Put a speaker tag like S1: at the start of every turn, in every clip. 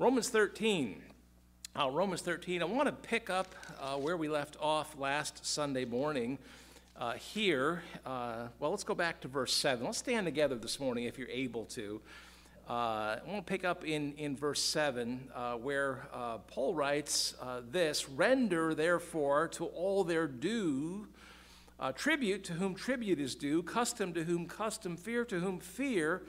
S1: Romans 13. Uh, Romans 13. I want to pick up uh, where we left off last Sunday morning. Uh, here, uh, well, let's go back to verse 7. Let's stand together this morning if you're able to. Uh, I want to pick up in, in verse 7 uh, where Paul writes this Render therefore to all their due tribute to whom tribute is due, custom to whom custom, fear to whom fear,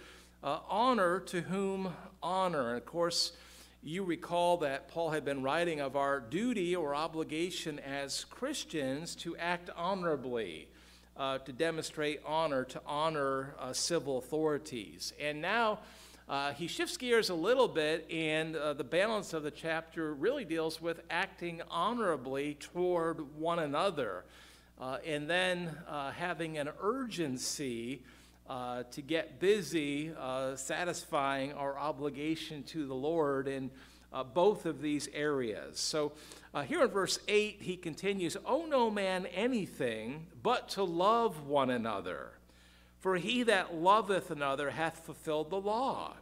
S1: honor to whom honor. And of course, you recall that Paul had been writing of our duty or obligation as Christians to act honorably, uh, to demonstrate honor, to honor uh, civil authorities. And now uh, he shifts gears a little bit, and uh, the balance of the chapter really deals with acting honorably toward one another, uh, and then uh, having an urgency uh, to get busy uh, satisfying our obligation to the Lord in uh, both of these areas. So uh, here in verse 8, he continues, Owe no man anything but to love one another. For he that loveth another hath fulfilled the law.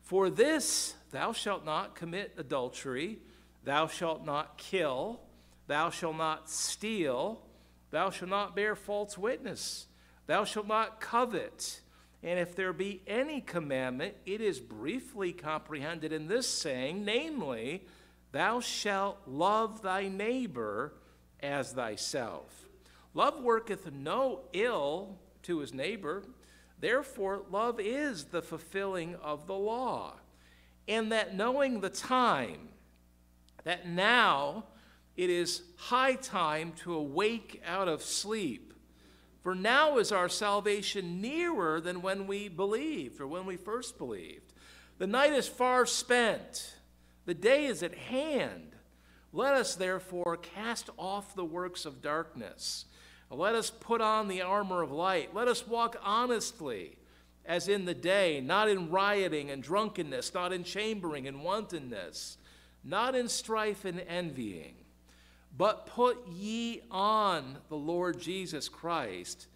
S1: For this, thou shalt not commit adultery, thou shalt not kill, thou shalt not steal, thou shalt not bear false witness. Thou shalt not covet. And if there be any commandment, it is briefly comprehended in this saying, namely, Thou shalt love thy neighbor as thyself. Love worketh no ill to his neighbor. Therefore, love is the fulfilling of the law. And that knowing the time, that now it is high time to awake out of sleep for now is our salvation nearer than when we believed or when we first believed. The night is far spent, the day is at hand. Let us therefore cast off the works of darkness. Let us put on the armor of light. Let us walk honestly as in the day, not in rioting and drunkenness, not in chambering and wantonness, not in strife and envying but put ye on the Lord Jesus Christ,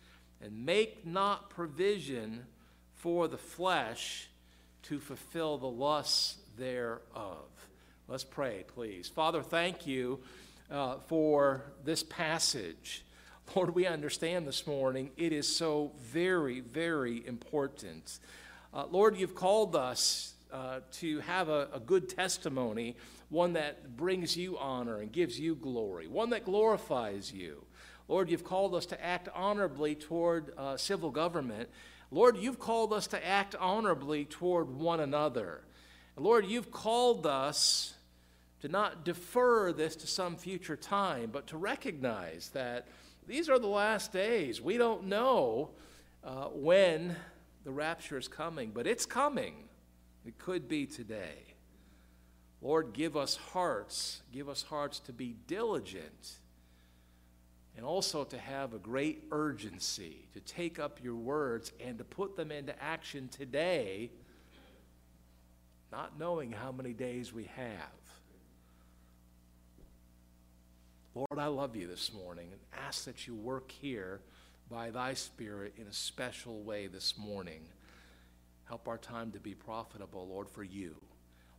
S1: and make not provision for the flesh to fulfill the lusts thereof. Let's pray, please. Father, thank you uh, for this passage. Lord, we understand this morning it is so very, very important. Uh, Lord, you've called us uh, to have a, a good testimony one that brings you honor and gives you glory, one that glorifies you. Lord, you've called us to act honorably toward uh, civil government. Lord, you've called us to act honorably toward one another. Lord, you've called us to not defer this to some future time, but to recognize that these are the last days. We don't know uh, when the rapture is coming, but it's coming. It could be today. Lord, give us hearts, give us hearts to be diligent and also to have a great urgency to take up your words and to put them into action today, not knowing how many days we have. Lord, I love you this morning and ask that you work here by thy Spirit in a special way this morning. Help our time to be profitable, Lord, for you.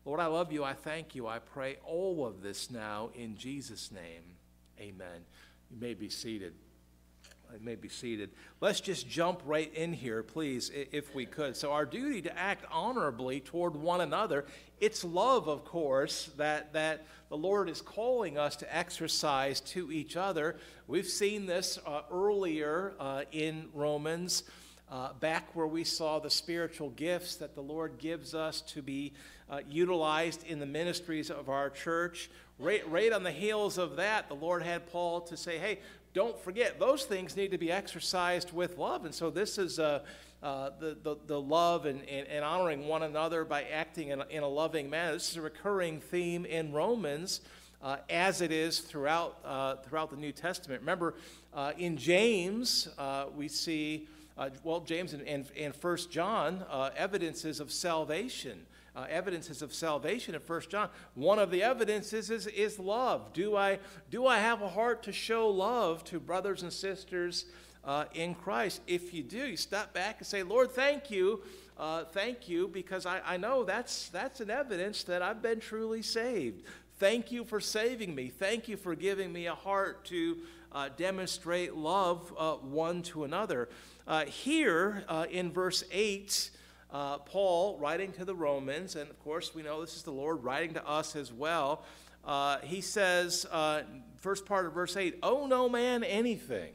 S1: Lord, I love you. I thank you. I pray all of this now in Jesus' name. Amen. You may be seated. You may be seated. Let's just jump right in here, please, if we could. So, our duty to act honorably toward one another, it's love, of course, that, that the Lord is calling us to exercise to each other. We've seen this uh, earlier uh, in Romans. Uh, back where we saw the spiritual gifts that the Lord gives us to be uh, utilized in the ministries of our church. Right, right on the heels of that, the Lord had Paul to say, hey, don't forget, those things need to be exercised with love. And so this is uh, uh, the, the, the, love and, and, and, honoring one another by acting in a, in a, loving manner. This is a recurring theme in Romans. Uh, as it is throughout, uh, throughout the New Testament. Remember, uh, in James, uh, we see uh, well, James and, and, and 1 John, uh, evidences of salvation. Uh, evidences of salvation in 1 John. One of the evidences is, is love. Do I, do I have a heart to show love to brothers and sisters uh, in Christ? If you do, you step back and say, Lord, thank you. Uh, thank you because I, I know that's, that's an evidence that I've been truly saved. Thank you for saving me. Thank you for giving me a heart to uh, demonstrate love uh, one to another. Uh, here uh, in verse 8, uh, Paul writing to the Romans, and of course we know this is the Lord writing to us as well, uh, he says, first part of verse 8, owe no man anything.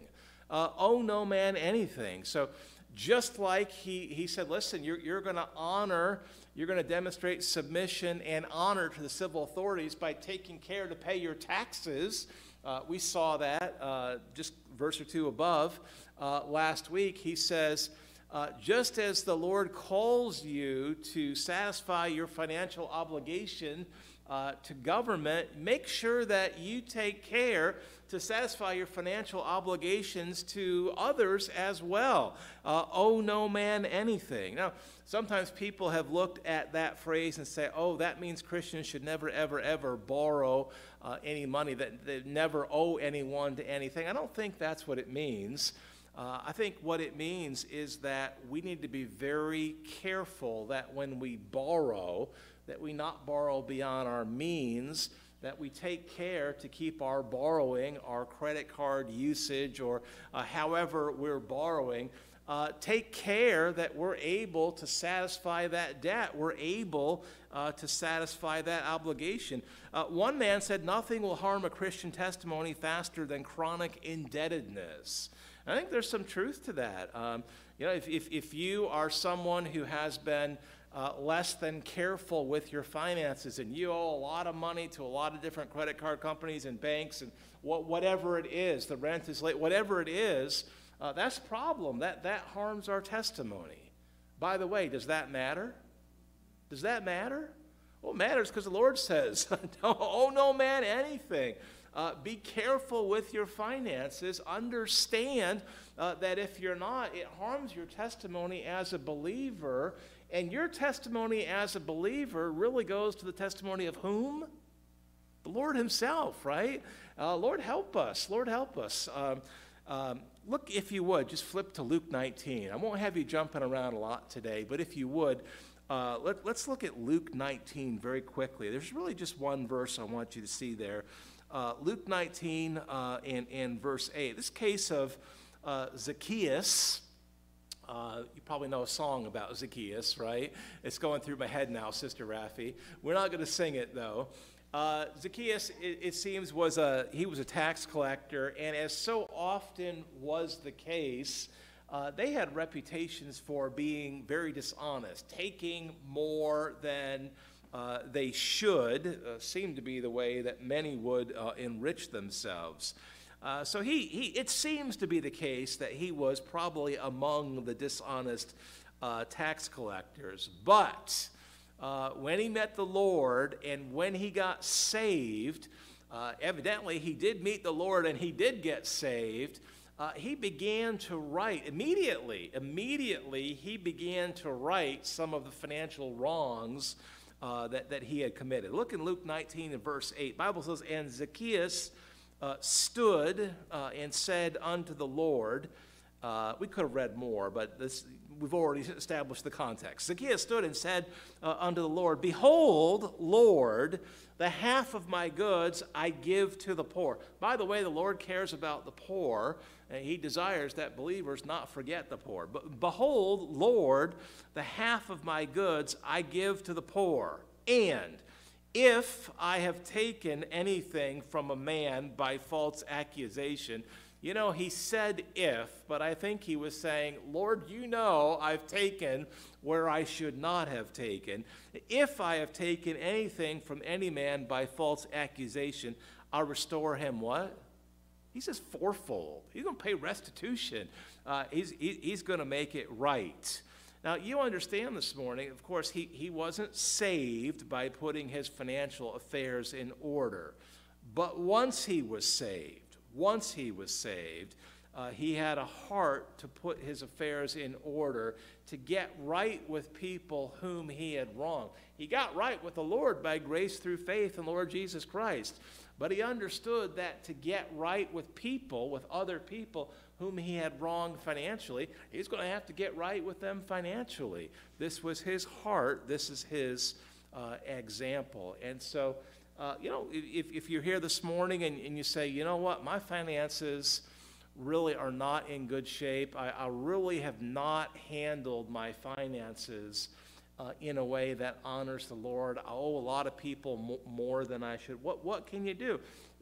S1: owe no man anything. So just like he, he said, listen, you're, you're going to honor, you're going to demonstrate submission and honor to the civil authorities by taking care to pay your taxes. Uh, we saw that uh, just verse or two above uh, last week. He says, uh, just as the Lord calls you to satisfy your financial obligation uh, to government, make sure that you take care to satisfy your financial obligations to others as well. Uh, owe no man anything. Now, sometimes people have looked at that phrase and say, oh, that means Christians should never, ever, ever borrow uh, any money, that they never owe anyone to anything. I don't think that's what it means. Uh, I think what it means is that we need to be very careful that when we borrow, that we not borrow beyond our means, that we take care to keep our borrowing, our credit card usage, or uh, however we're borrowing, uh, take care that we're able to satisfy that debt. We're able uh, to satisfy that obligation. Uh, one man said, Nothing will harm a Christian testimony faster than chronic indebtedness. I think there's some truth to that. Um, you know, if, if, if you are someone who has been uh, less than careful with your finances and you owe a lot of money to a lot of different credit card companies and banks and what, whatever it is, the rent is late, whatever it is, uh, that's a problem. That, that harms our testimony. By the way, does that matter? Does that matter? Well, it matters because the Lord says, "Don't owe no man anything. Uh, be careful with your finances. Understand uh, that if you're not, it harms your testimony as a believer. And your testimony as a believer really goes to the testimony of whom? The Lord Himself, right? Uh, Lord, help us. Lord, help us. Um, um, look, if you would, just flip to Luke 19. I won't have you jumping around a lot today, but if you would, uh, let, us look at Luke 19 very quickly. There's really just one verse I want you to see there. Uh, Luke 19 uh, and, and verse 8. This case of uh, Zacchaeus. Uh, you probably know a song about Zacchaeus, right? It's going through my head now, Sister Raffi. We're not going to sing it though. Uh, Zacchaeus, it, it, seems, was a he was a tax collector, and as so often was the case, uh, they had reputations for being very dishonest, taking more than uh, they should, uh, seemed to be the way that many would uh, enrich themselves. Uh, so he, he, it seems to be the case that he was probably among the dishonest uh, tax collectors. But when he met the Lord and when he got saved, evidently he did meet the Lord and he did get saved. Uh, he began to right immediately immediately he began to right some of the financial wrongs uh, that, that he had committed. Look in Luke 19 and verse 8. Bible says, And Zacchaeus uh, stood uh, and said unto the Lord, uh, we could have read more, but this, we've already established the context. Zacchaeus stood and said uh, unto the Lord, Behold, Lord, the half of my goods I give to the poor. By the way, the Lord cares about the poor, he desires that believers not forget the poor. But behold, Lord, the half of my goods I give to the poor. And if I have taken anything from a man by false accusation, you know, he said if, but I think he was saying, Lord, you know I've taken where I should not have taken. If I have taken anything from any man by false accusation, I'll restore him what? He says fourfold. He's going to pay restitution. Uh, he's he, he's going to make it right. Now, you understand this morning, of course, he, he wasn't saved by putting his financial affairs in order. But once he was saved, once he was saved, Uh, he had a heart to put his affairs in order, to get right with people whom he had wronged. He got right with the Lord by grace through faith in the Lord Jesus Christ. But he understood that to get right with people, with other people whom he had wronged financially, he's going to have to get right with them financially. This was his heart, this is his uh, example. And so, uh, you know, if, if you're here this morning and, and you say, you know what, my finances really are not in good shape. I, I really have not handled my finances uh, in a way that honors the Lord. I owe a lot of people more than I should. What, what can you do?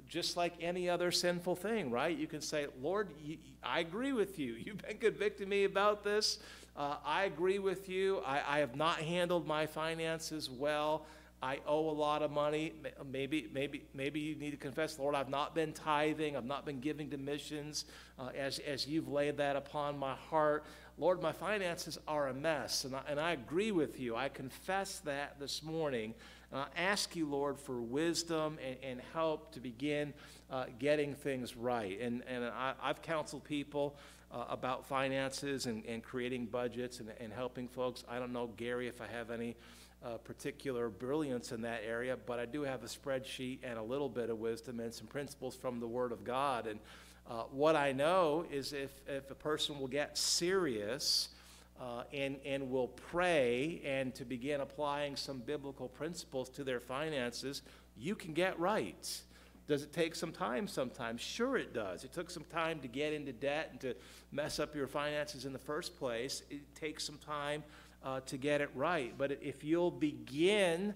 S1: Just like any other sinful thing, right? You can say, Lord, you, I agree with you. You've been convicting me about this. Uh, I agree with you. I, I have not handled my finances well. I owe a lot of money. Maybe, maybe, maybe you need to confess, Lord, I've not been tithing. I've not been giving to missions uh, as, as you've laid that upon my heart. Lord, my finances are a mess, and I, and I agree with you. I confess that this morning. And I ask you, Lord, for wisdom and, and help to begin uh, getting things right. And, and I, have counseled people uh, about finances and, and creating budgets and, and helping folks. I don't know, Gary, if I have any uh, particular brilliance in that area, but I do have a spreadsheet and a little bit of wisdom and some principles from the Word of God. And uh, what I know is if, if a person will get serious uh, and, and will pray and to begin applying some biblical principles to their finances, you can get right. Does it take some time sometimes? Sure, it does. It took some time to get into debt and to mess up your finances in the first place. It takes some time uh, to get it right. But if you'll begin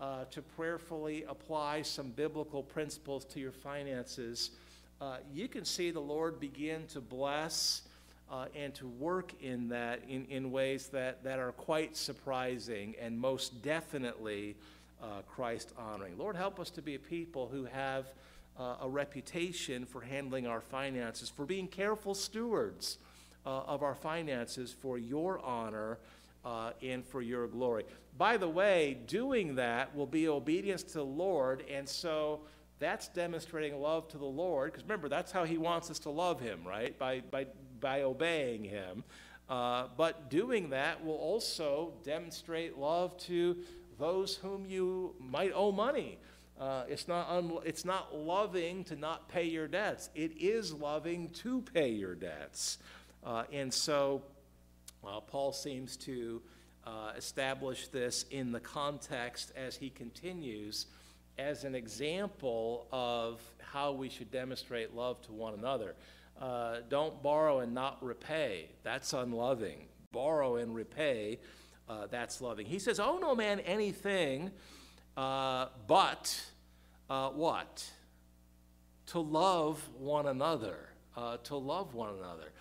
S1: uh, to prayerfully apply some biblical principles to your finances, uh, you can see the Lord begin to bless uh, and to work in that in, in ways that, that are quite surprising and most definitely uh, Christ honoring. Lord, help us to be a people who have uh, a reputation for handling our finances, for being careful stewards uh, of our finances for your honor uh, and for your glory. By the way, doing that will be obedience to the Lord, and so that's demonstrating love to the Lord, because remember, that's how He wants us to love Him, right? By, by, by obeying Him. Uh, but doing that will also demonstrate love to those whom you might owe money. Uh, it's, not un- it's not loving to not pay your debts, it is loving to pay your debts. Uh, and so uh, Paul seems to uh, establish this in the context as he continues as an example of how we should demonstrate love to one another. Uh, don't borrow and not repay. That's unloving. Borrow and repay. Uh, that's loving. He says, "Oh no man anything, uh, but uh, what? To love one another. Uh, to love one another."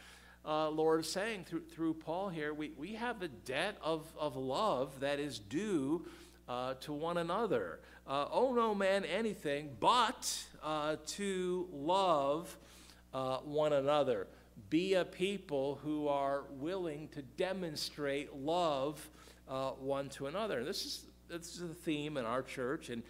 S1: uh, Lord is saying through, through Paul here, we, we have a debt of, of love that is due uh, to one another. Uh, oh, no man anything but uh, to love uh, one another. Be a people who are willing to demonstrate love uh, one to another. This is, this is a theme in our church, and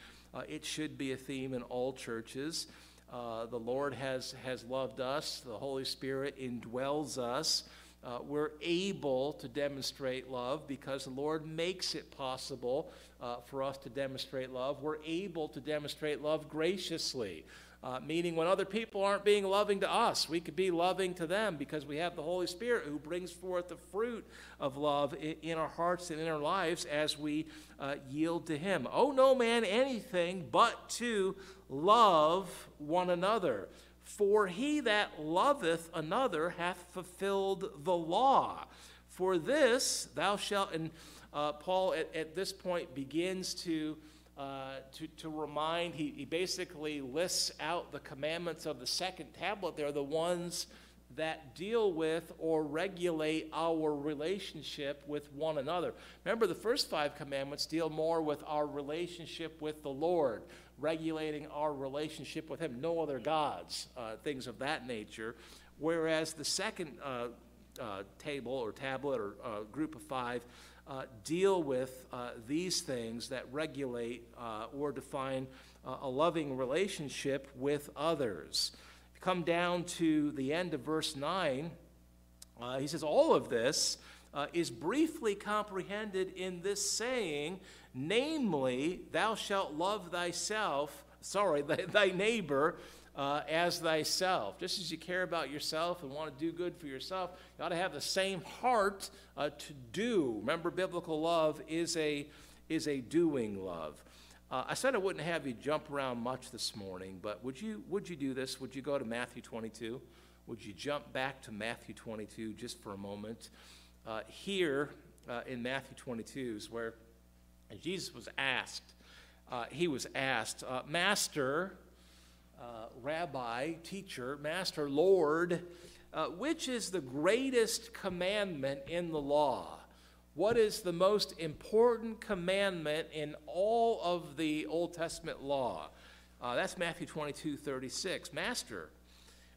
S1: it should be a theme in all churches. Uh, the Lord has, has loved us, the Holy Spirit indwells us. Uh, we're able to demonstrate love because the Lord makes it possible uh, for us to demonstrate love. We're able to demonstrate love graciously. Uh, meaning, when other people aren't being loving to us, we could be loving to them because we have the Holy Spirit who brings forth the fruit of love in, in our hearts and in our lives as we uh, yield to Him. Oh, no man anything but to love one another. For he that loveth another hath fulfilled the law. For this thou shalt, and uh, Paul at, at this point begins to uh, to, to remind, he, he basically lists out the commandments of the second tablet. They're the ones that deal with or regulate our relationship with one another. Remember, the first five commandments deal more with our relationship with the Lord, regulating our relationship with Him, no other gods, uh, things of that nature. Whereas the second uh, uh, table or tablet or uh, group of five uh, deal with uh, these things that regulate or define a loving relationship with others. Come down to the end of verse 9, uh, he says, All of this is briefly comprehended in this saying, namely, thou shalt love thyself, sorry, thy, thy neighbor uh, as thyself. Just as you care about yourself and want to do good for yourself, you ought to have the same heart uh, to do. Remember, biblical love is a, is a doing love. Uh, I said I wouldn't have you jump around much this morning, but would you, would you do this? Would you go to Matthew 22? Would you jump back to Matthew 22 just for a moment? Uh, here uh, in Matthew 22 is where Jesus was asked, uh, he was asked, uh, Master, uh, Rabbi, teacher, Master, Lord, which is the greatest commandment in the law? what is the most important commandment in all of the Old Testament law? Uh, that's Matthew 22 36. Master,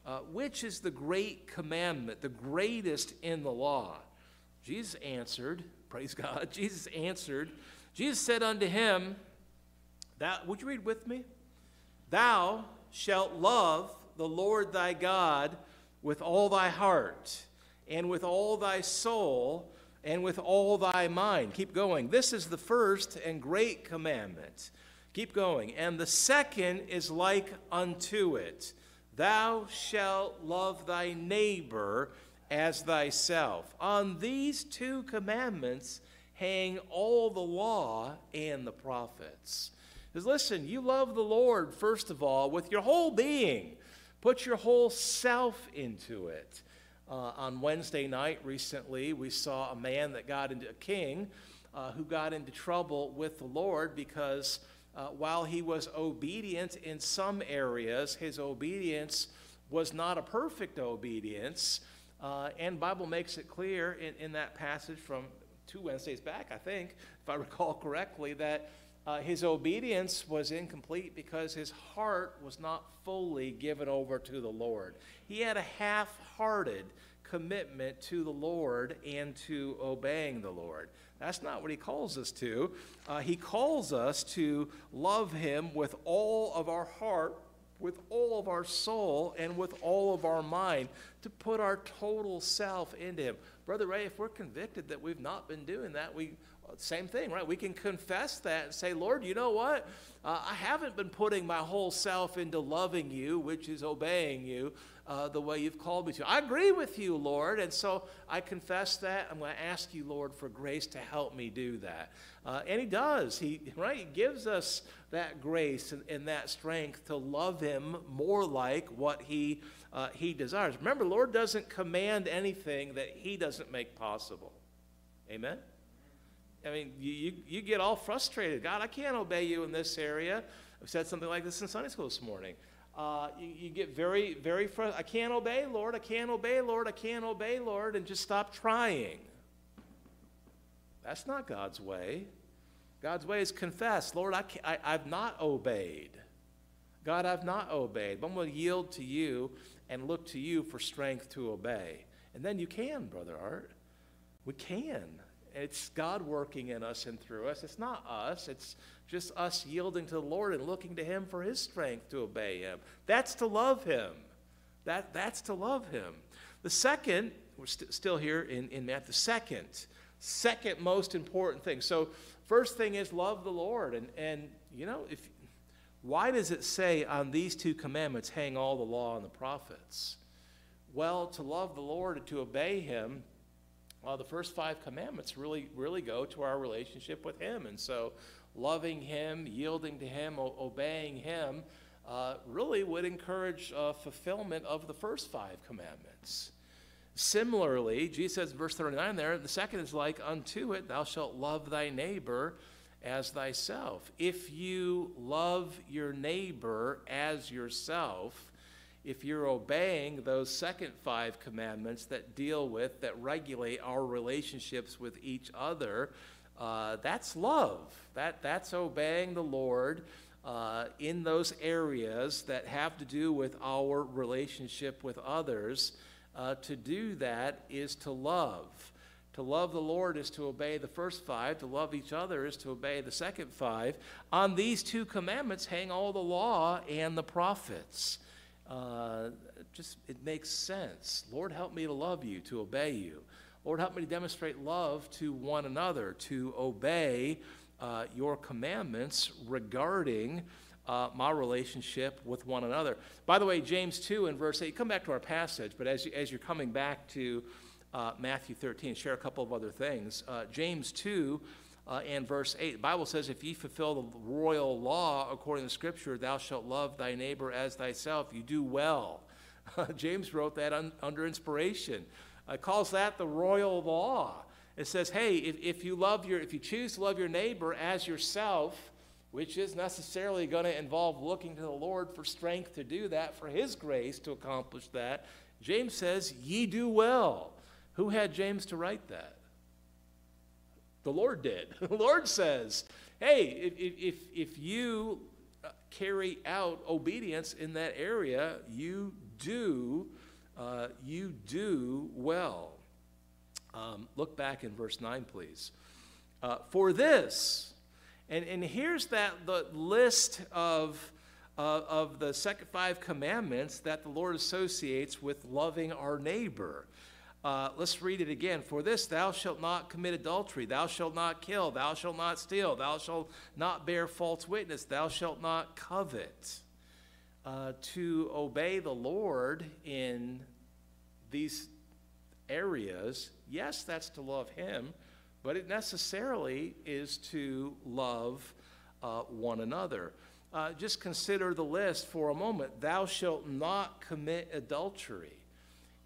S1: uh, which is the great commandment, the greatest in the law? Jesus answered, praise God, Jesus answered, Jesus said unto him, Thou, would you read with me? Thou shalt love the Lord thy God with all thy heart and with all thy soul and with all thy mind. Keep going. This is the first and great commandment. Keep going. And the second is like unto it Thou shalt love thy neighbor as thyself. On these two commandments hang all the law and the prophets. Because listen, you love the Lord, first of all, with your whole being. Put your whole self into it. Uh, on Wednesday night recently, we saw a man that got into a king uh, who got into trouble with the Lord because uh, while he was obedient in some areas, his obedience was not a perfect obedience. Uh, and Bible makes it clear in, in that passage from two Wednesdays back, I think, if I recall correctly, that uh, his obedience was incomplete because his heart was not fully given over to the Lord. He had a half hearted commitment to the Lord and to obeying the Lord. That's not what he calls us to. Uh, he calls us to love him with all of our heart, with all of our soul, and with all of our mind, to put our total self into him. Brother Ray, if we're convicted that we've not been doing that, we same thing, right? We can confess that and say, Lord, you know what? Uh, I haven't been putting my whole self into loving you, which is obeying you, uh, the way you've called me to. I agree with you, Lord, and so I confess that. I'm going to ask you, Lord, for grace to help me do that. Uh, and He does. He right. He gives us that grace and, and that strength to love Him more like what He uh, He desires. Remember, Lord doesn't command anything that He doesn't make possible. Amen. I mean, you, you, you get all frustrated. God, I can't obey you in this area. I've said something like this in Sunday school this morning. Uh, you, you, get very, very frustrated. I can't obey, Lord. I can't obey, Lord. I can't obey, Lord, and just stop trying. That's not God's way. God's way is confess, Lord, I, I, I've not obeyed. God, I've not obeyed. But I'm going to yield to you and look to you for strength to obey. And then you can, Brother Art. We can. It's God working in us and through us. It's not us. It's just us yielding to the Lord and looking to Him for His strength to obey Him. That's to love Him. That, that's to love Him. The second, we're st- still here in, in Matthew, the second, second most important thing. So, first thing is love the Lord. And, and you know, if, why does it say on these two commandments hang all the law and the prophets? Well, to love the Lord and to obey Him well, the first five commandments really, really go to our relationship with Him. And so, loving Him, yielding to Him, obeying Him, uh, really would encourage uh, fulfillment of the first five commandments. Similarly, Jesus says, verse 39 there, the second is like unto it, thou shalt love thy neighbor as thyself. If you love your neighbor as yourself, if you're obeying those second five commandments that deal with, that regulate our relationships with each other, uh, that's love. That, that's obeying the Lord uh, in those areas that have to do with our relationship with others. Uh, to do that is to love. To love the Lord is to obey the first five. To love each other is to obey the second five. On these two commandments hang all the law and the prophets. uh, just it makes sense. Lord, help me to love you, to obey you. Lord, help me to demonstrate love to one another, to obey uh, your commandments regarding uh, my relationship with one another. By the way, James 2 and verse 8, come back to our passage, but as, you, as you're coming back to uh, Matthew 13, share a couple of other things. Uh, James 2 uh, and verse 8, the Bible says, If ye fulfill the royal law according to Scripture, thou shalt love thy neighbor as thyself, you do well. James wrote that un, under inspiration. Uh, calls that the royal law. It says, hey, if, if you love your, if you choose to love your neighbor as yourself, which is necessarily going to involve looking to the Lord for strength to do that, for His grace to accomplish that. James says, Ye do well. Who had James to write that? The Lord did. The Lord says, Hey, if, if, if you uh, carry out obedience in that area, you do, uh, you do well. Um, look back in verse 9, please. Uh, for this, and, and here's that the list of, uh, of the second five commandments that the Lord associates with loving our neighbor. Uh, let's read it again. For this, thou shalt not commit adultery, thou shalt not kill, thou shalt not steal, thou shalt not bear false witness, thou shalt not covet. Uh, to obey the Lord in these areas, yes, that's to love Him but it necessarily is to love uh, one another. Uh, just consider the list for a moment. Thou shalt not commit adultery.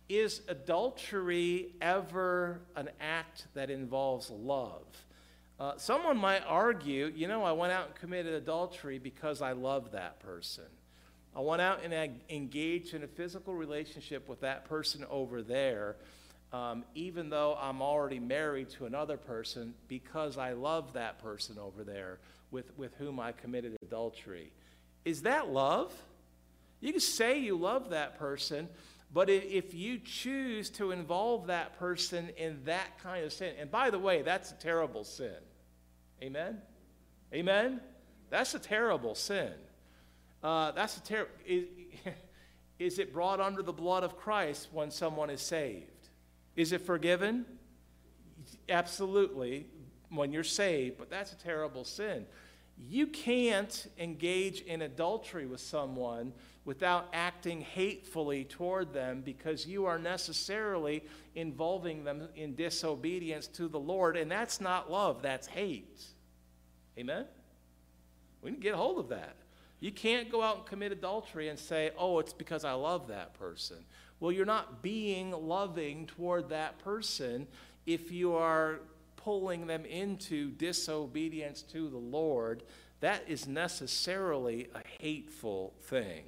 S1: Is adultery ever an act that involves love? Uh, someone might argue, you know, I went out and committed adultery because I love that person. I went out and I engaged in a physical relationship with that person over there um, even though I'm already married to another person, because I love that person over there with, with whom I committed adultery. Is that love? You can say you love that person, but if you choose to involve that person in that kind of sin, and by the way, that's a terrible sin. Amen? Amen? That's a terrible sin. Uh, that's a terrible. Is, is it brought under the blood of Christ when someone is saved? Is it forgiven? Absolutely, when you're saved, but that's a terrible sin. You can't engage in adultery with someone without acting hatefully toward them because you are necessarily involving them in disobedience to the Lord, and that's not love, that's hate. Amen? We need to get a hold of that. You can't go out and commit adultery and say, oh, it's because I love that person. Well, you're not being loving toward that person if you are pulling them into disobedience to the Lord. That is necessarily a hateful thing.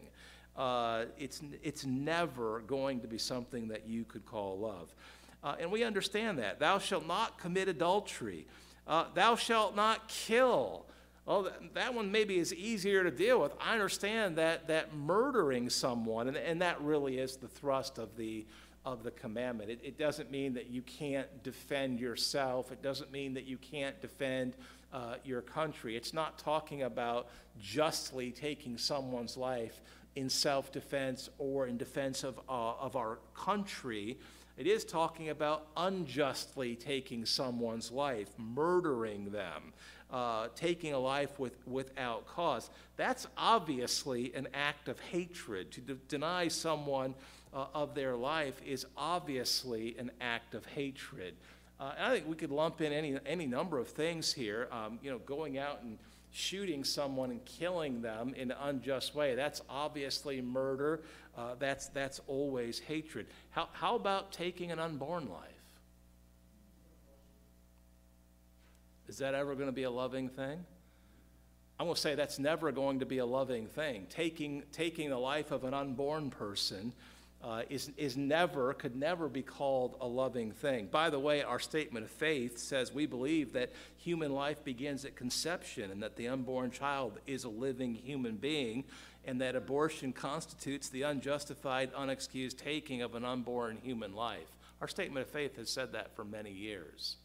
S1: Uh, it's, it's never going to be something that you could call love. Uh, and we understand that. Thou shalt not commit adultery. Uh, thou shalt not kill. Well, that, that one maybe is easier to deal with. I understand that, that murdering someone, and, and that really is the thrust of the, of the commandment. It, it doesn't mean that you can't defend yourself, it doesn't mean that you can't defend uh, your country. It's not talking about justly taking someone's life in self defense or in defense of, uh, of our country. It is talking about unjustly taking someone's life, murdering them uh, taking a life with, without cause. That's obviously an act of hatred. To de- deny someone uh, of their life is obviously an act of hatred. Uh, I think we could lump in any, any number of things here. Um, you know, going out and shooting someone and killing them in an unjust way. That's obviously murder. Uh, that's, that's always hatred. How, how about taking an unborn life? Is that ever going to be a loving thing? I'm going to say that's never going to be a loving thing. Taking, taking the life of an unborn person uh, is, is never, could never be called a loving thing. By the way, our statement of faith says we believe that human life begins at conception and that the unborn child is a living human being and that abortion constitutes the unjustified, unexcused taking of an unborn human life. Our statement of faith has said that for many years.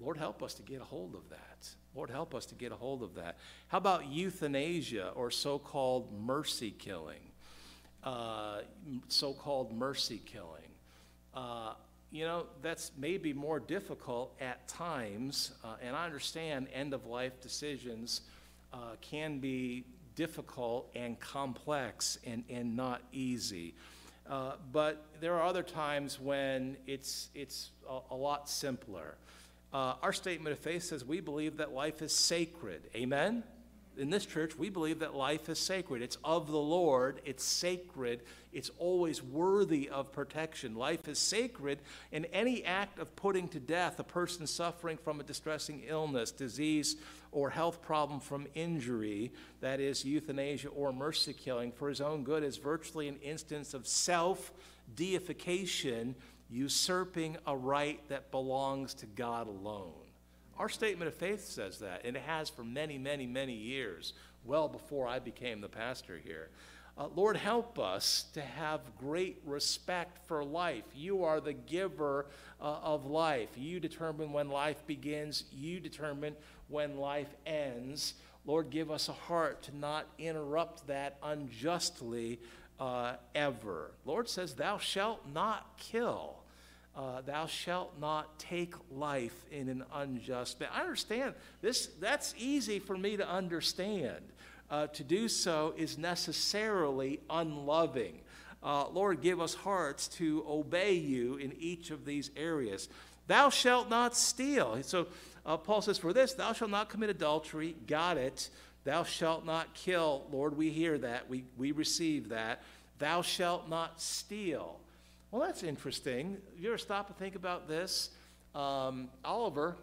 S1: Lord, help us to get a hold of that. Lord, help us to get a hold of that. How about euthanasia or so called mercy killing? uh, so called mercy killing. Uh, you know, that's maybe more difficult at times, uh, and I understand end of life decisions uh, can be difficult and complex and, and not easy. Uh, but there are other times when it's, it's a, a lot simpler. Uh, our statement of faith says we believe that life is sacred. Amen? in this church, we believe that life is sacred. It's of the Lord, it's sacred, it's always worthy of protection. Life is sacred, and any act of putting to death a person suffering from a distressing illness, disease, or health problem from injury, that is, euthanasia or mercy killing, for his own good is virtually an instance of self deification, usurping a right that belongs to God alone. Our statement of faith says that, and it has for many, many, many years, well before I became the pastor here. Uh, Lord, help us to have great respect for life. You are the giver uh, of life. You determine when life begins, you determine when life ends. Lord, give us a heart to not interrupt that unjustly uh, ever. Lord says, Thou shalt not kill uh, thou shalt not take life in an unjust manner. I understand this, that's easy for me to understand. Uh, to do so is necessarily unloving. Uh, Lord, give us hearts to obey you in each of these areas. Thou shalt not steal. So uh, Paul says, For this, thou shalt not commit adultery. Got it. Thou shalt not kill. Lord, we hear that. We, we receive that. Thou shalt not steal. Well, that's interesting. You ever stop and think about this? Um, Oliver,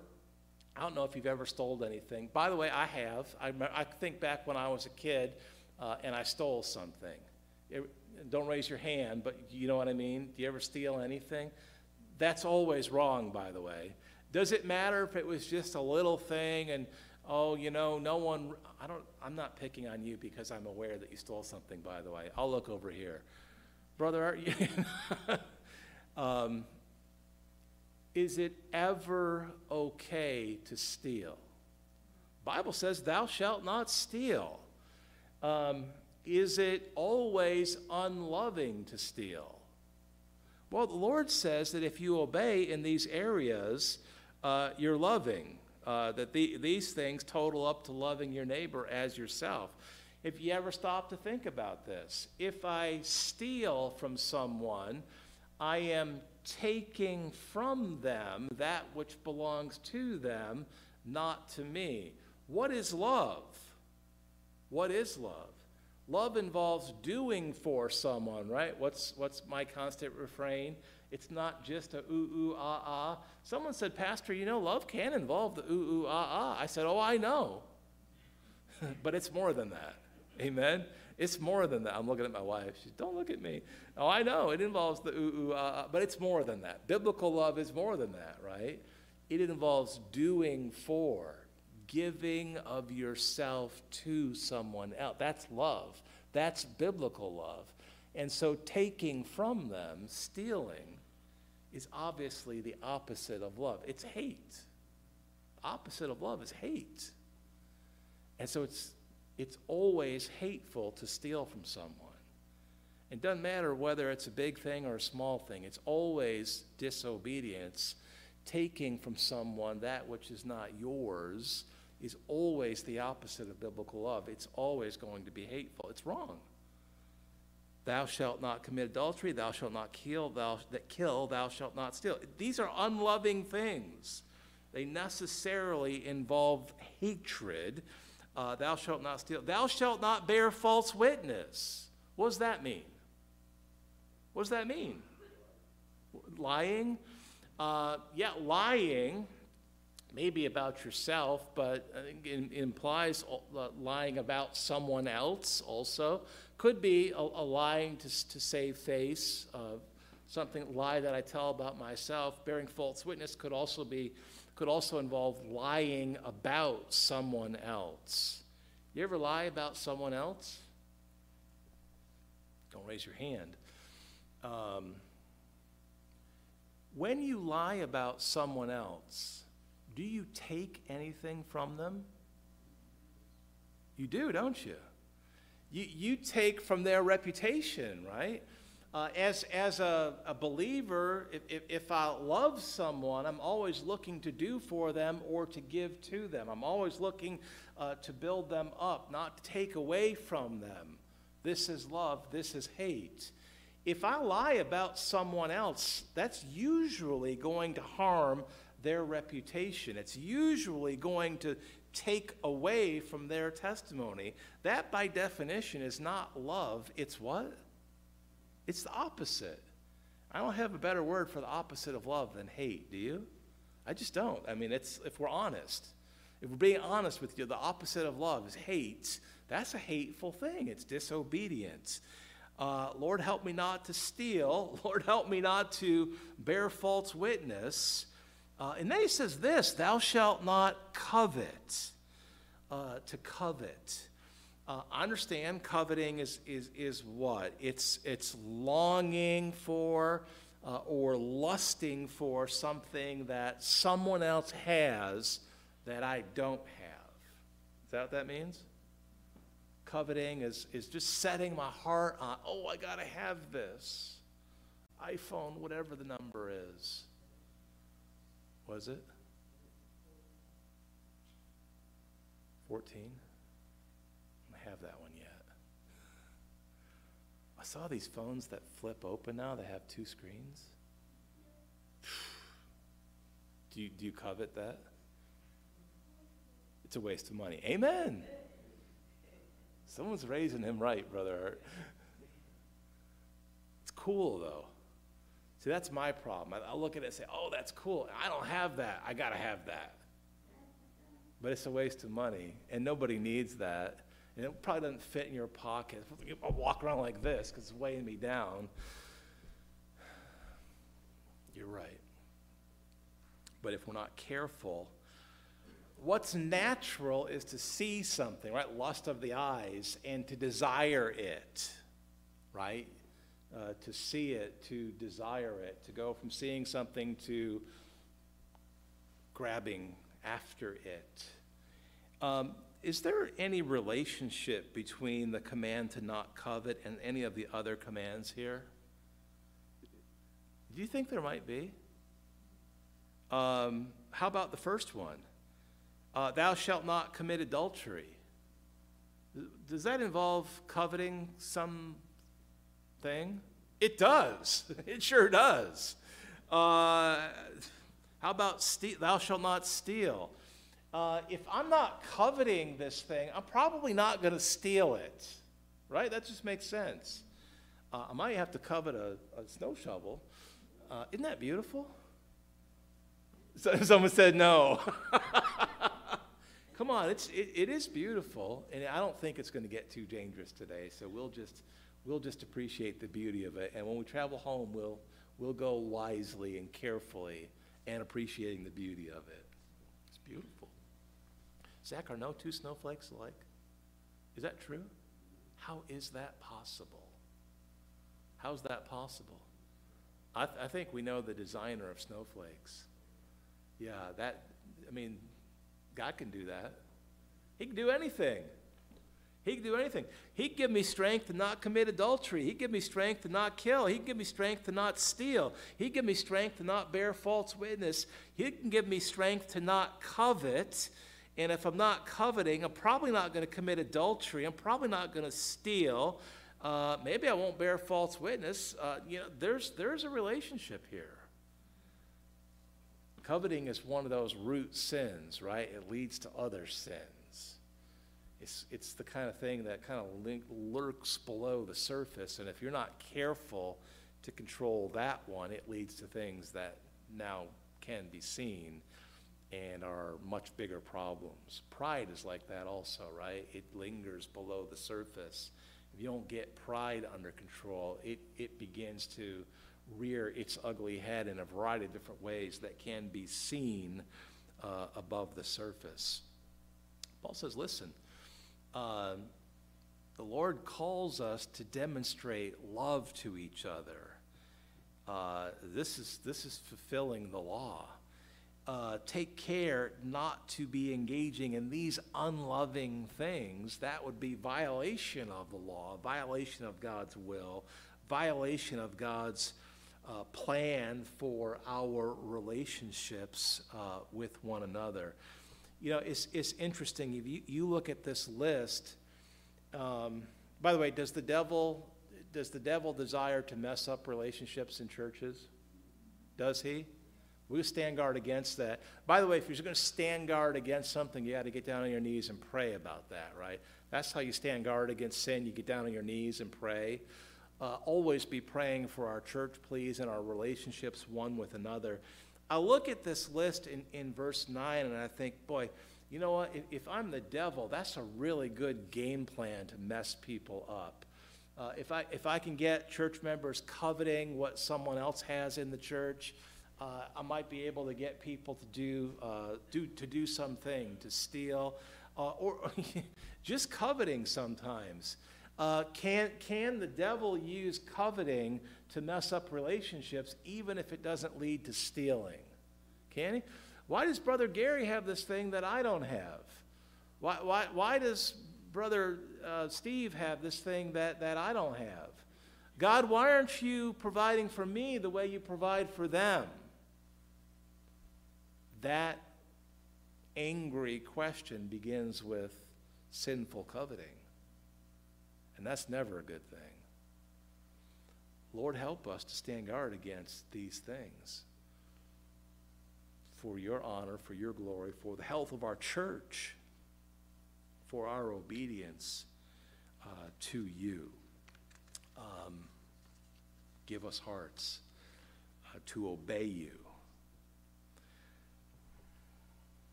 S1: I don't know if you've ever stole anything. By the way, I have. I, I think back when I was a kid uh, and I stole something. It, don't raise your hand, but you know what I mean? Do you ever steal anything? That's always wrong, by the way. Does it matter if it was just a little thing and, oh, you know, no one, I don't, I'm not picking on you because I'm aware that you stole something, by the way. I'll look over here. Brother, um, is it ever okay to steal? Bible says, "Thou shalt not steal." Um, is it always unloving to steal? Well, the Lord says that if you obey in these areas, uh, you're loving. Uh, that the, these things total up to loving your neighbor as yourself. If you ever stop to think about this, if I steal from someone, I am taking from them that which belongs to them, not to me. What is love? What is love? Love involves doing for someone, right? What's, what's my constant refrain? It's not just a ooh, ooh, ah, ah. Someone said, Pastor, you know, love can involve the ooh, ooh, ah, ah. I said, Oh, I know. but it's more than that. Amen? It's more than that. I'm looking at my wife. She don't look at me. Oh, I know. It involves the ooh, ooh, ah, ah, but it's more than that. Biblical love is more than that, right? It involves doing for, giving of yourself to someone else. That's love. That's biblical love. And so taking from them, stealing, is obviously the opposite of love. It's hate. Opposite of love is hate. And so it's it's always hateful to steal from someone. It doesn't matter whether it's a big thing or a small thing, it's always disobedience. Taking from someone that which is not yours is always the opposite of biblical love. It's always going to be hateful. It's wrong. Thou shalt not commit adultery, thou shalt not kill, thou that kill, thou shalt not steal. These are unloving things. They necessarily involve hatred uh, thou shalt not steal. Thou shalt not bear false witness. What does that mean? What does that mean? Lying? Uh, yeah, lying, maybe about yourself, but it implies uh, lying about someone else also. Could be a, a lying to, to save face, uh, something lie that I tell about myself. Bearing false witness could also be could also involve lying about someone else. You ever lie about someone else? Don't raise your hand. Um, when you lie about someone else, do you take anything from them? You do, don't you? You, you take from their reputation, right? Uh, as as a, a believer, if, if, if I love someone, I'm always looking to do for them or to give to them. I'm always looking uh, to build them up, not take away from them. This is love, this is hate. If I lie about someone else, that's usually going to harm their reputation. It's usually going to take away from their testimony. That, by definition, is not love. It's what? It's the opposite. I don't have a better word for the opposite of love than hate, do you? I just don't. I mean, it's if we're honest. If we're being honest with you, the opposite of love is hate. That's a hateful thing. It's disobedience. Uh, Lord, help me not to steal. Lord, help me not to bear false witness. Uh, and then he says this Thou shalt not covet. Uh, to covet. Uh, understand coveting is, is, is what? It's, it's longing for uh, or lusting for something that someone else has that I don't have. Is that what that means? Coveting is, is just setting my heart on, oh, I got to have this iPhone, whatever the number is. Was it? 14? Have that one yet. I saw these phones that flip open now that have two screens. Do you, do you covet that? It's a waste of money. Amen. Someone's raising him right, brother. It's cool, though. See, that's my problem. I, I look at it and say, oh, that's cool. I don't have that. I got to have that. But it's a waste of money, and nobody needs that. And it probably doesn't fit in your pocket. I'll walk around like this because it's weighing me down. You're right. But if we're not careful, what's natural is to see something, right? Lust of the eyes, and to desire it, right? Uh, to see it, to desire it, to go from seeing something to grabbing after it. Um, is there any relationship between the command to not covet and any of the other commands here? Do you think there might be? Um, how about the first one? Uh, Thou shalt not commit adultery. Does that involve coveting something? It does. It sure does. Uh, how about ste- thou shalt not steal? Uh, if I'm not coveting this thing, I'm probably not going to steal it, right? That just makes sense. Uh, I might have to covet a, a snow shovel. Uh, isn't that beautiful? So, someone said no. Come on, it's, it, it is beautiful, and I don't think it's going to get too dangerous today. So we'll just we'll just appreciate the beauty of it, and when we travel home, we'll we'll go wisely and carefully and appreciating the beauty of it. It's beautiful. Zach, are no two snowflakes alike? Is that true? How is that possible? How's that possible? I, th- I think we know the designer of snowflakes. Yeah, that, I mean, God can do that. He can do anything. He can do anything. He can give me strength to not commit adultery. He can give me strength to not kill. He can give me strength to not steal. He can give me strength to not bear false witness. He can give me strength to not covet. And if I'm not coveting, I'm probably not going to commit adultery. I'm probably not going to steal. Uh, maybe I won't bear false witness. Uh, you know, there's, there's a relationship here. Coveting is one of those root sins, right? It leads to other sins. It's, it's the kind of thing that kind of link, lurks below the surface, and if you're not careful to control that one, it leads to things that now can be seen and are much bigger problems. Pride is like that also, right? It lingers below the surface. If you don't get pride under control, it, it begins to rear its ugly head in a variety of different ways that can be seen uh, above the surface. Paul says, listen, uh, the Lord calls us to demonstrate love to each other. Uh, this, is, this is fulfilling the law. Uh, take care not to be engaging in these unloving things, that would be violation of the law, violation of God's will, violation of God's uh, plan for our relationships uh, with one another. You know, it's, it's interesting. If you, you look at this list, um, by the way, does the devil does the devil desire to mess up relationships in churches? Does he? We stand guard against that. By the way, if you're going to stand guard against something, you got to get down on your knees and pray about that, right? That's how you stand guard against sin. You get down on your knees and pray. Uh, always be praying for our church, please, and our relationships one with another. I look at this list in, in verse 9 and I think, boy, you know what? If, if I'm the devil, that's a really good game plan to mess people up. Uh, if, I, if I can get church members coveting what someone else has in the church, uh, I might be able to get people to do, uh, do, to do something, to steal, uh, or just coveting sometimes. Uh, can, can the devil use coveting to mess up relationships even if it doesn't lead to stealing? Can he? Why does Brother Gary have this thing that I don't have? Why, why, why does Brother uh, Steve have this thing that, that I don't have? God, why aren't you providing for me the way you provide for them? That angry question begins with sinful coveting. And that's never a good thing. Lord, help us to stand guard against these things for your honor, for your glory, for the health of our church, for our obedience uh, to you. Um, give us hearts uh, to obey you.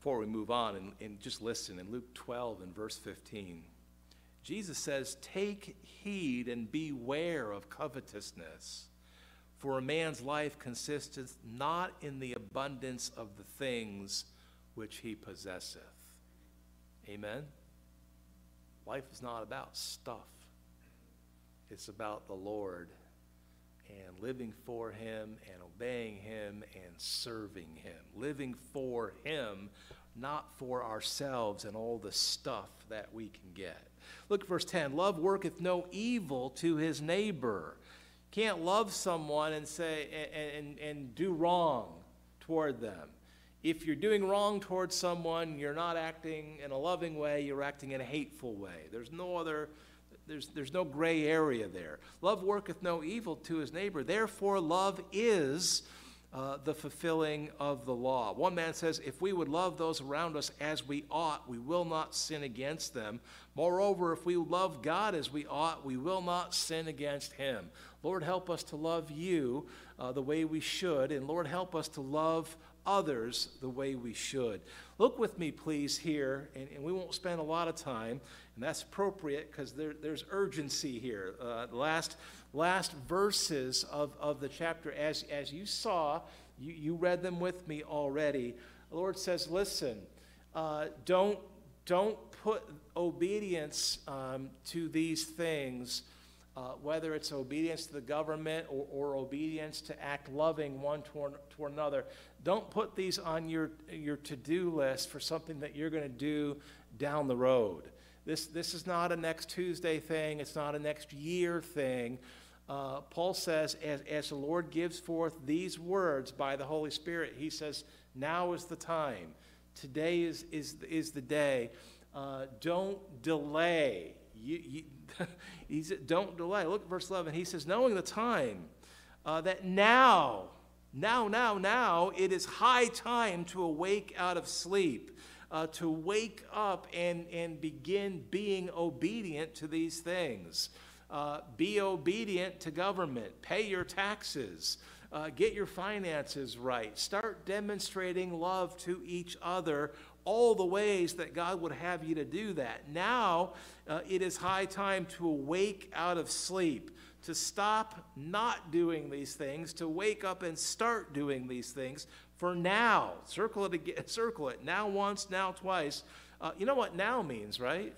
S1: Before we move on, and, and just listen in Luke 12 and verse 15, Jesus says, Take heed and beware of covetousness, for a man's life consisteth not in the abundance of the things which he possesseth. Amen? Life is not about stuff, it's about the Lord and living for Him and obeying Him and serving Him. Living for Him, not for ourselves and all the stuff that we can get. Look at verse 10 Love worketh no evil to his neighbor. Can't love someone and say and, and, and do wrong toward them. If you're doing wrong towards someone, you're not acting in a loving way, you're acting in a hateful way. There's no other there's, there's no gray area there. Love worketh no evil to his neighbor. Therefore, love is uh, the fulfilling of the law. One man says, If we would love those around us as we ought, we will not sin against them. Moreover, if we love God as we ought, we will not sin against him. Lord, help us to love you uh, the way we should, and Lord, help us to love others the way we should. Look with me, please, here, and, and we won't spend a lot of time, and that's appropriate because there, there's urgency here. Uh, last, last verses of, of the chapter, as, as you saw, you, you read them with me already. The Lord says, listen, uh, don't, don't put obedience um, to these things uh, whether it's obedience to the government or, or, obedience to act loving one toward, toward another. Don't put these on your, your to do list for something that you're going to do down the road. This, this is not a next Tuesday thing, it's not a next year thing. Uh, Paul says, as, as the Lord gives forth these words by the Holy Spirit, he says, now is the time. Today is, is, is the day. Uh, don't delay. You, you, he said, don't delay. Look at verse 11. He says, knowing the time, uh, that now, now, now, now, it is high time to awake out of sleep, uh, to wake up and, and begin being obedient to these things. Uh, be obedient to government, pay your taxes, uh, get your finances right, start demonstrating love to each other all the ways that God would have you to do that. Now uh, it is high time to awake out of sleep, to stop not doing these things, to wake up and start doing these things. For now, circle it again, circle it. Now once, now twice. Uh, you know what now means, right?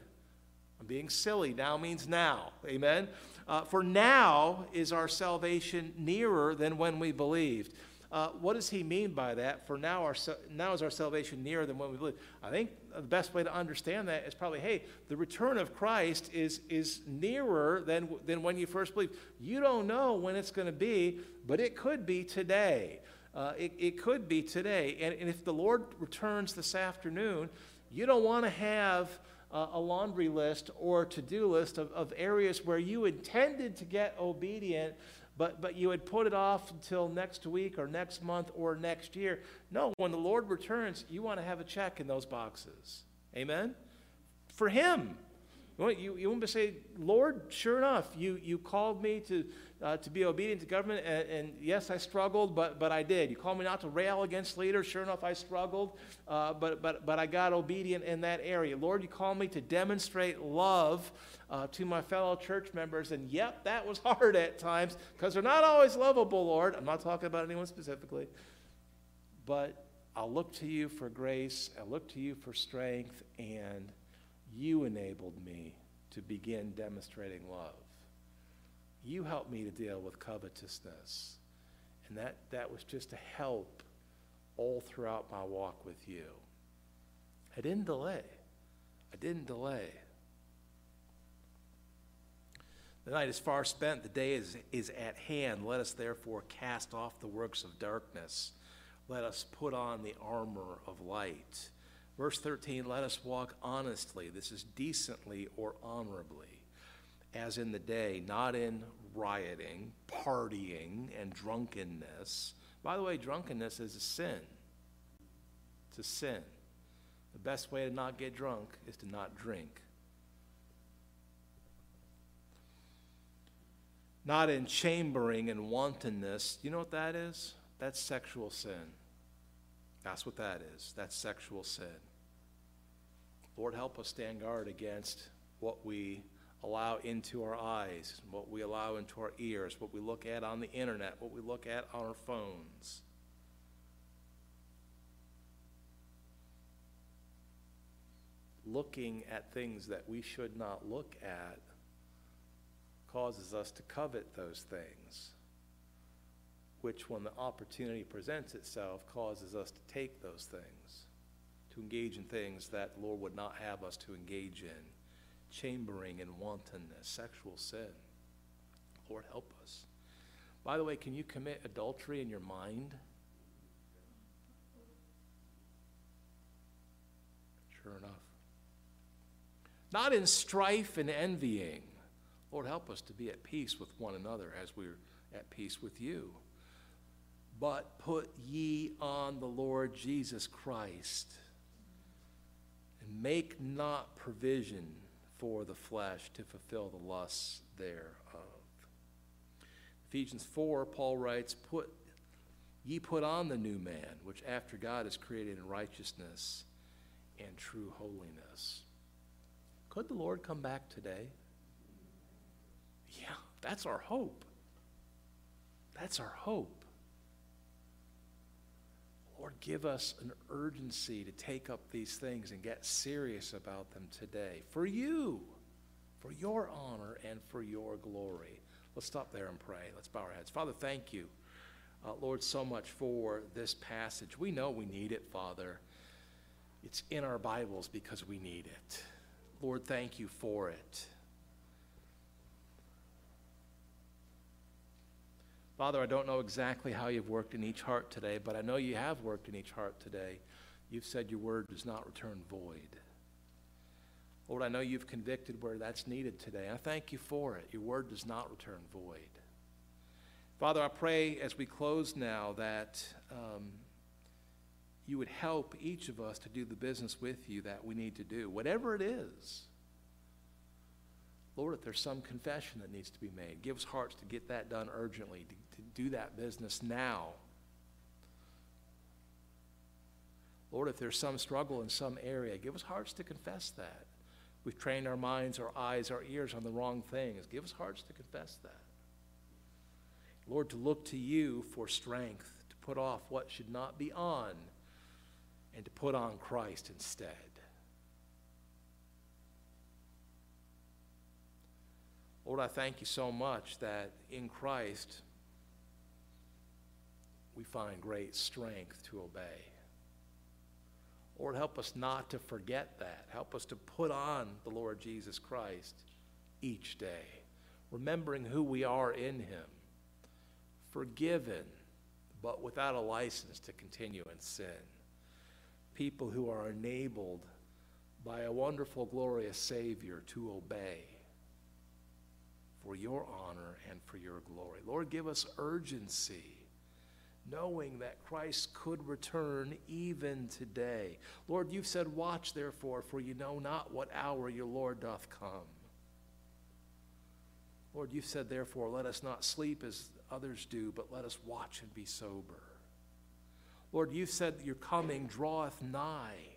S1: I'm being silly. Now means now. Amen. Uh, for now is our salvation nearer than when we believed. Uh, what does he mean by that? For now, our, now is our salvation nearer than when we believe. I think the best way to understand that is probably, hey, the return of Christ is, is nearer than, than when you first believed. You don't know when it's going to be, but it could be today. Uh, it, it could be today. And, and if the Lord returns this afternoon, you don't want to have a laundry list or to do list of, of areas where you intended to get obedient, but, but you had put it off until next week or next month or next year. No, when the Lord returns, you want to have a check in those boxes. Amen? For Him. You you, want to say, Lord, sure enough, you, you called me to, uh, to be obedient to government, and, and, yes, I struggled, but, but I did. You called me not to rail against leaders, sure enough, I struggled, uh, but, but, but I got obedient in that area. Lord, you called me to demonstrate love uh, to my fellow church members, and yep, that was hard at times, because they're not always lovable, Lord. I'm not talking about anyone specifically, but I'll look to you for grace, I look to you for strength, and you enabled me to begin demonstrating love. You helped me to deal with covetousness. And that, that was just a help all throughout my walk with you. I didn't delay. I didn't delay. The night is far spent, the day is, is at hand. Let us therefore cast off the works of darkness. Let us put on the armor of light. Verse 13, let us walk honestly. This is decently or honorably, as in the day, not in rioting, partying, and drunkenness. By the way, drunkenness is a sin. It's a sin. The best way to not get drunk is to not drink. Not in chambering and wantonness. You know what that is? That's sexual sin. That's what that is. That's sexual sin. Lord, help us stand guard against what we allow into our eyes, what we allow into our ears, what we look at on the internet, what we look at on our phones. Looking at things that we should not look at causes us to covet those things which, when the opportunity presents itself, causes us to take those things, to engage in things that the Lord would not have us to engage in chambering and wantonness, sexual sin. Lord, help us. By the way, can you commit adultery in your mind? Sure enough. Not in strife and envying. Lord, help us to be at peace with one another as we're at peace with you but put ye on the Lord Jesus Christ, and make not provision for the flesh to fulfill the lusts thereof. Ephesians 4, Paul writes, Put ye put on the new man, which after God is created in righteousness and true holiness. Could the Lord come back today? Yeah, that's our hope. That's our hope. Lord, give us an urgency to take up these things and get serious about them today for you, for your honor, and for your glory. Let's stop there and pray. Let's bow our heads. Father, thank you, uh, Lord, so much for this passage. We know we need it, Father. It's in our Bibles because we need it. Lord, thank you for it. Father, I don't know exactly how you've worked in each heart today, but I know you have worked in each heart today. You've said your word does not return void. Lord, I know you've convicted where that's needed today. I thank you for it. Your word does not return void. Father, I pray as we close now that um, you would help each of us to do the business with you that we need to do, whatever it is. Lord, if there's some confession that needs to be made, give us hearts to get that done urgently, to, to do that business now. Lord, if there's some struggle in some area, give us hearts to confess that. We've trained our minds, our eyes, our ears on the wrong things. Give us hearts to confess that. Lord, to look to you for strength, to put off what should not be on, and to put on Christ instead. Lord, I thank you so much that in Christ we find great strength to obey. Lord, help us not to forget that. Help us to put on the Lord Jesus Christ each day, remembering who we are in Him, forgiven, but without a license to continue in sin. People who are enabled by a wonderful, glorious Savior to obey for your honor and for your glory. Lord, give us urgency knowing that Christ could return even today. Lord, you've said, Watch therefore, for you know not what hour your Lord doth come. Lord, you've said, therefore, let us not sleep as others do, but let us watch and be sober. Lord, you've said your coming draweth nigh.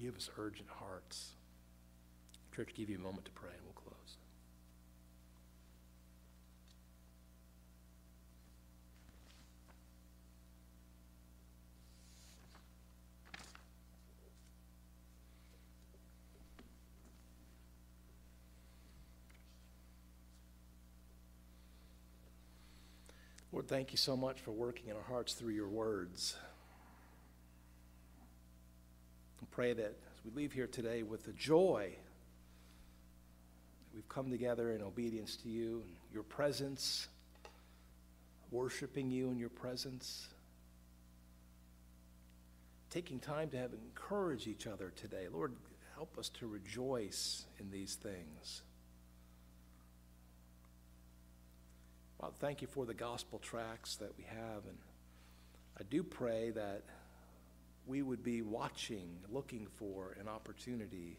S1: Give us urgent hearts. Church, give you a moment to pray and we'll close. Lord, thank you so much for working in our hearts through your words. I pray that as we leave here today with the joy we've come together in obedience to you and your presence, worshiping you in your presence, taking time to have encourage each other today. Lord, help us to rejoice in these things. Father, thank you for the gospel tracts that we have. And I do pray that we would be watching, looking for an opportunity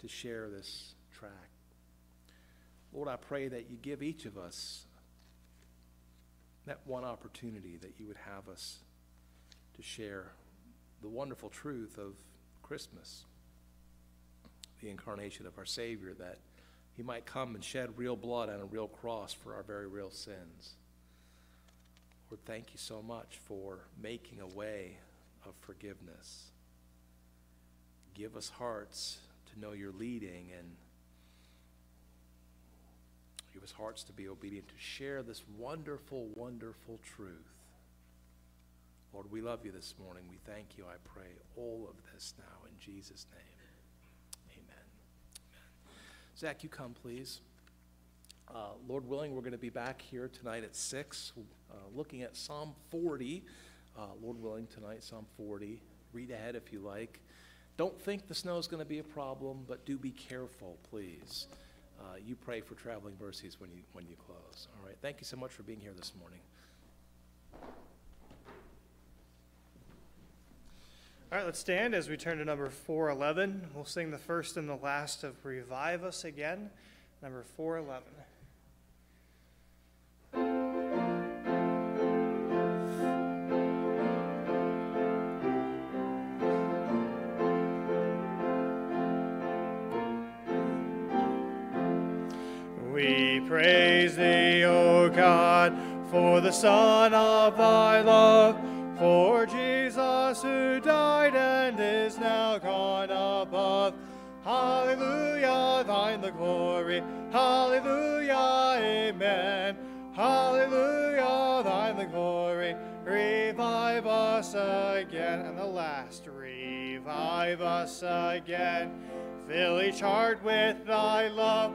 S1: to share this track. Lord, I pray that you give each of us that one opportunity that you would have us to share the wonderful truth of Christmas, the incarnation of our Savior, that he might come and shed real blood on a real cross for our very real sins. Lord, thank you so much for making a way of forgiveness. Give us hearts to know your leading and give us hearts to be obedient to share this wonderful, wonderful truth. Lord, we love you this morning. We thank you, I pray, all of this now in Jesus' name. Amen. Zach, you come, please. Uh, Lord willing, we're going to be back here tonight at 6, uh, looking at Psalm 40. Uh, Lord willing, tonight, Psalm 40. Read ahead if you like. Don't think the snow is going to be a problem, but do be careful, please. Uh, you pray for traveling mercies when you, when you close. All right. Thank you so much for being here this morning.
S2: All right, let's stand as we turn to number 411. We'll sing the first and the last of Revive Us Again, number 411. For the Son of thy love, for Jesus who died and is now gone above. Hallelujah, thine the glory. Hallelujah, amen. Hallelujah, thine the glory. Revive us again. And the last, revive us again. Fill each heart with thy love.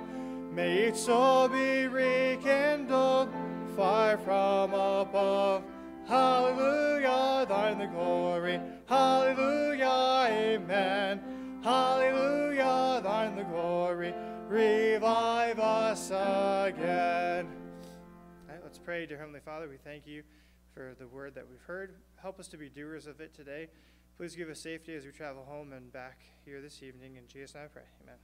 S2: May each soul be rekindled, fire from above. Hallelujah, thine the glory. Hallelujah, amen. Hallelujah, thine the glory. Revive us again. All right, let's pray, dear Heavenly Father. We thank you for the word that we've heard. Help us to be doers of it today. Please give us safety as we travel home and back here this evening. In Jesus' name I pray. Amen.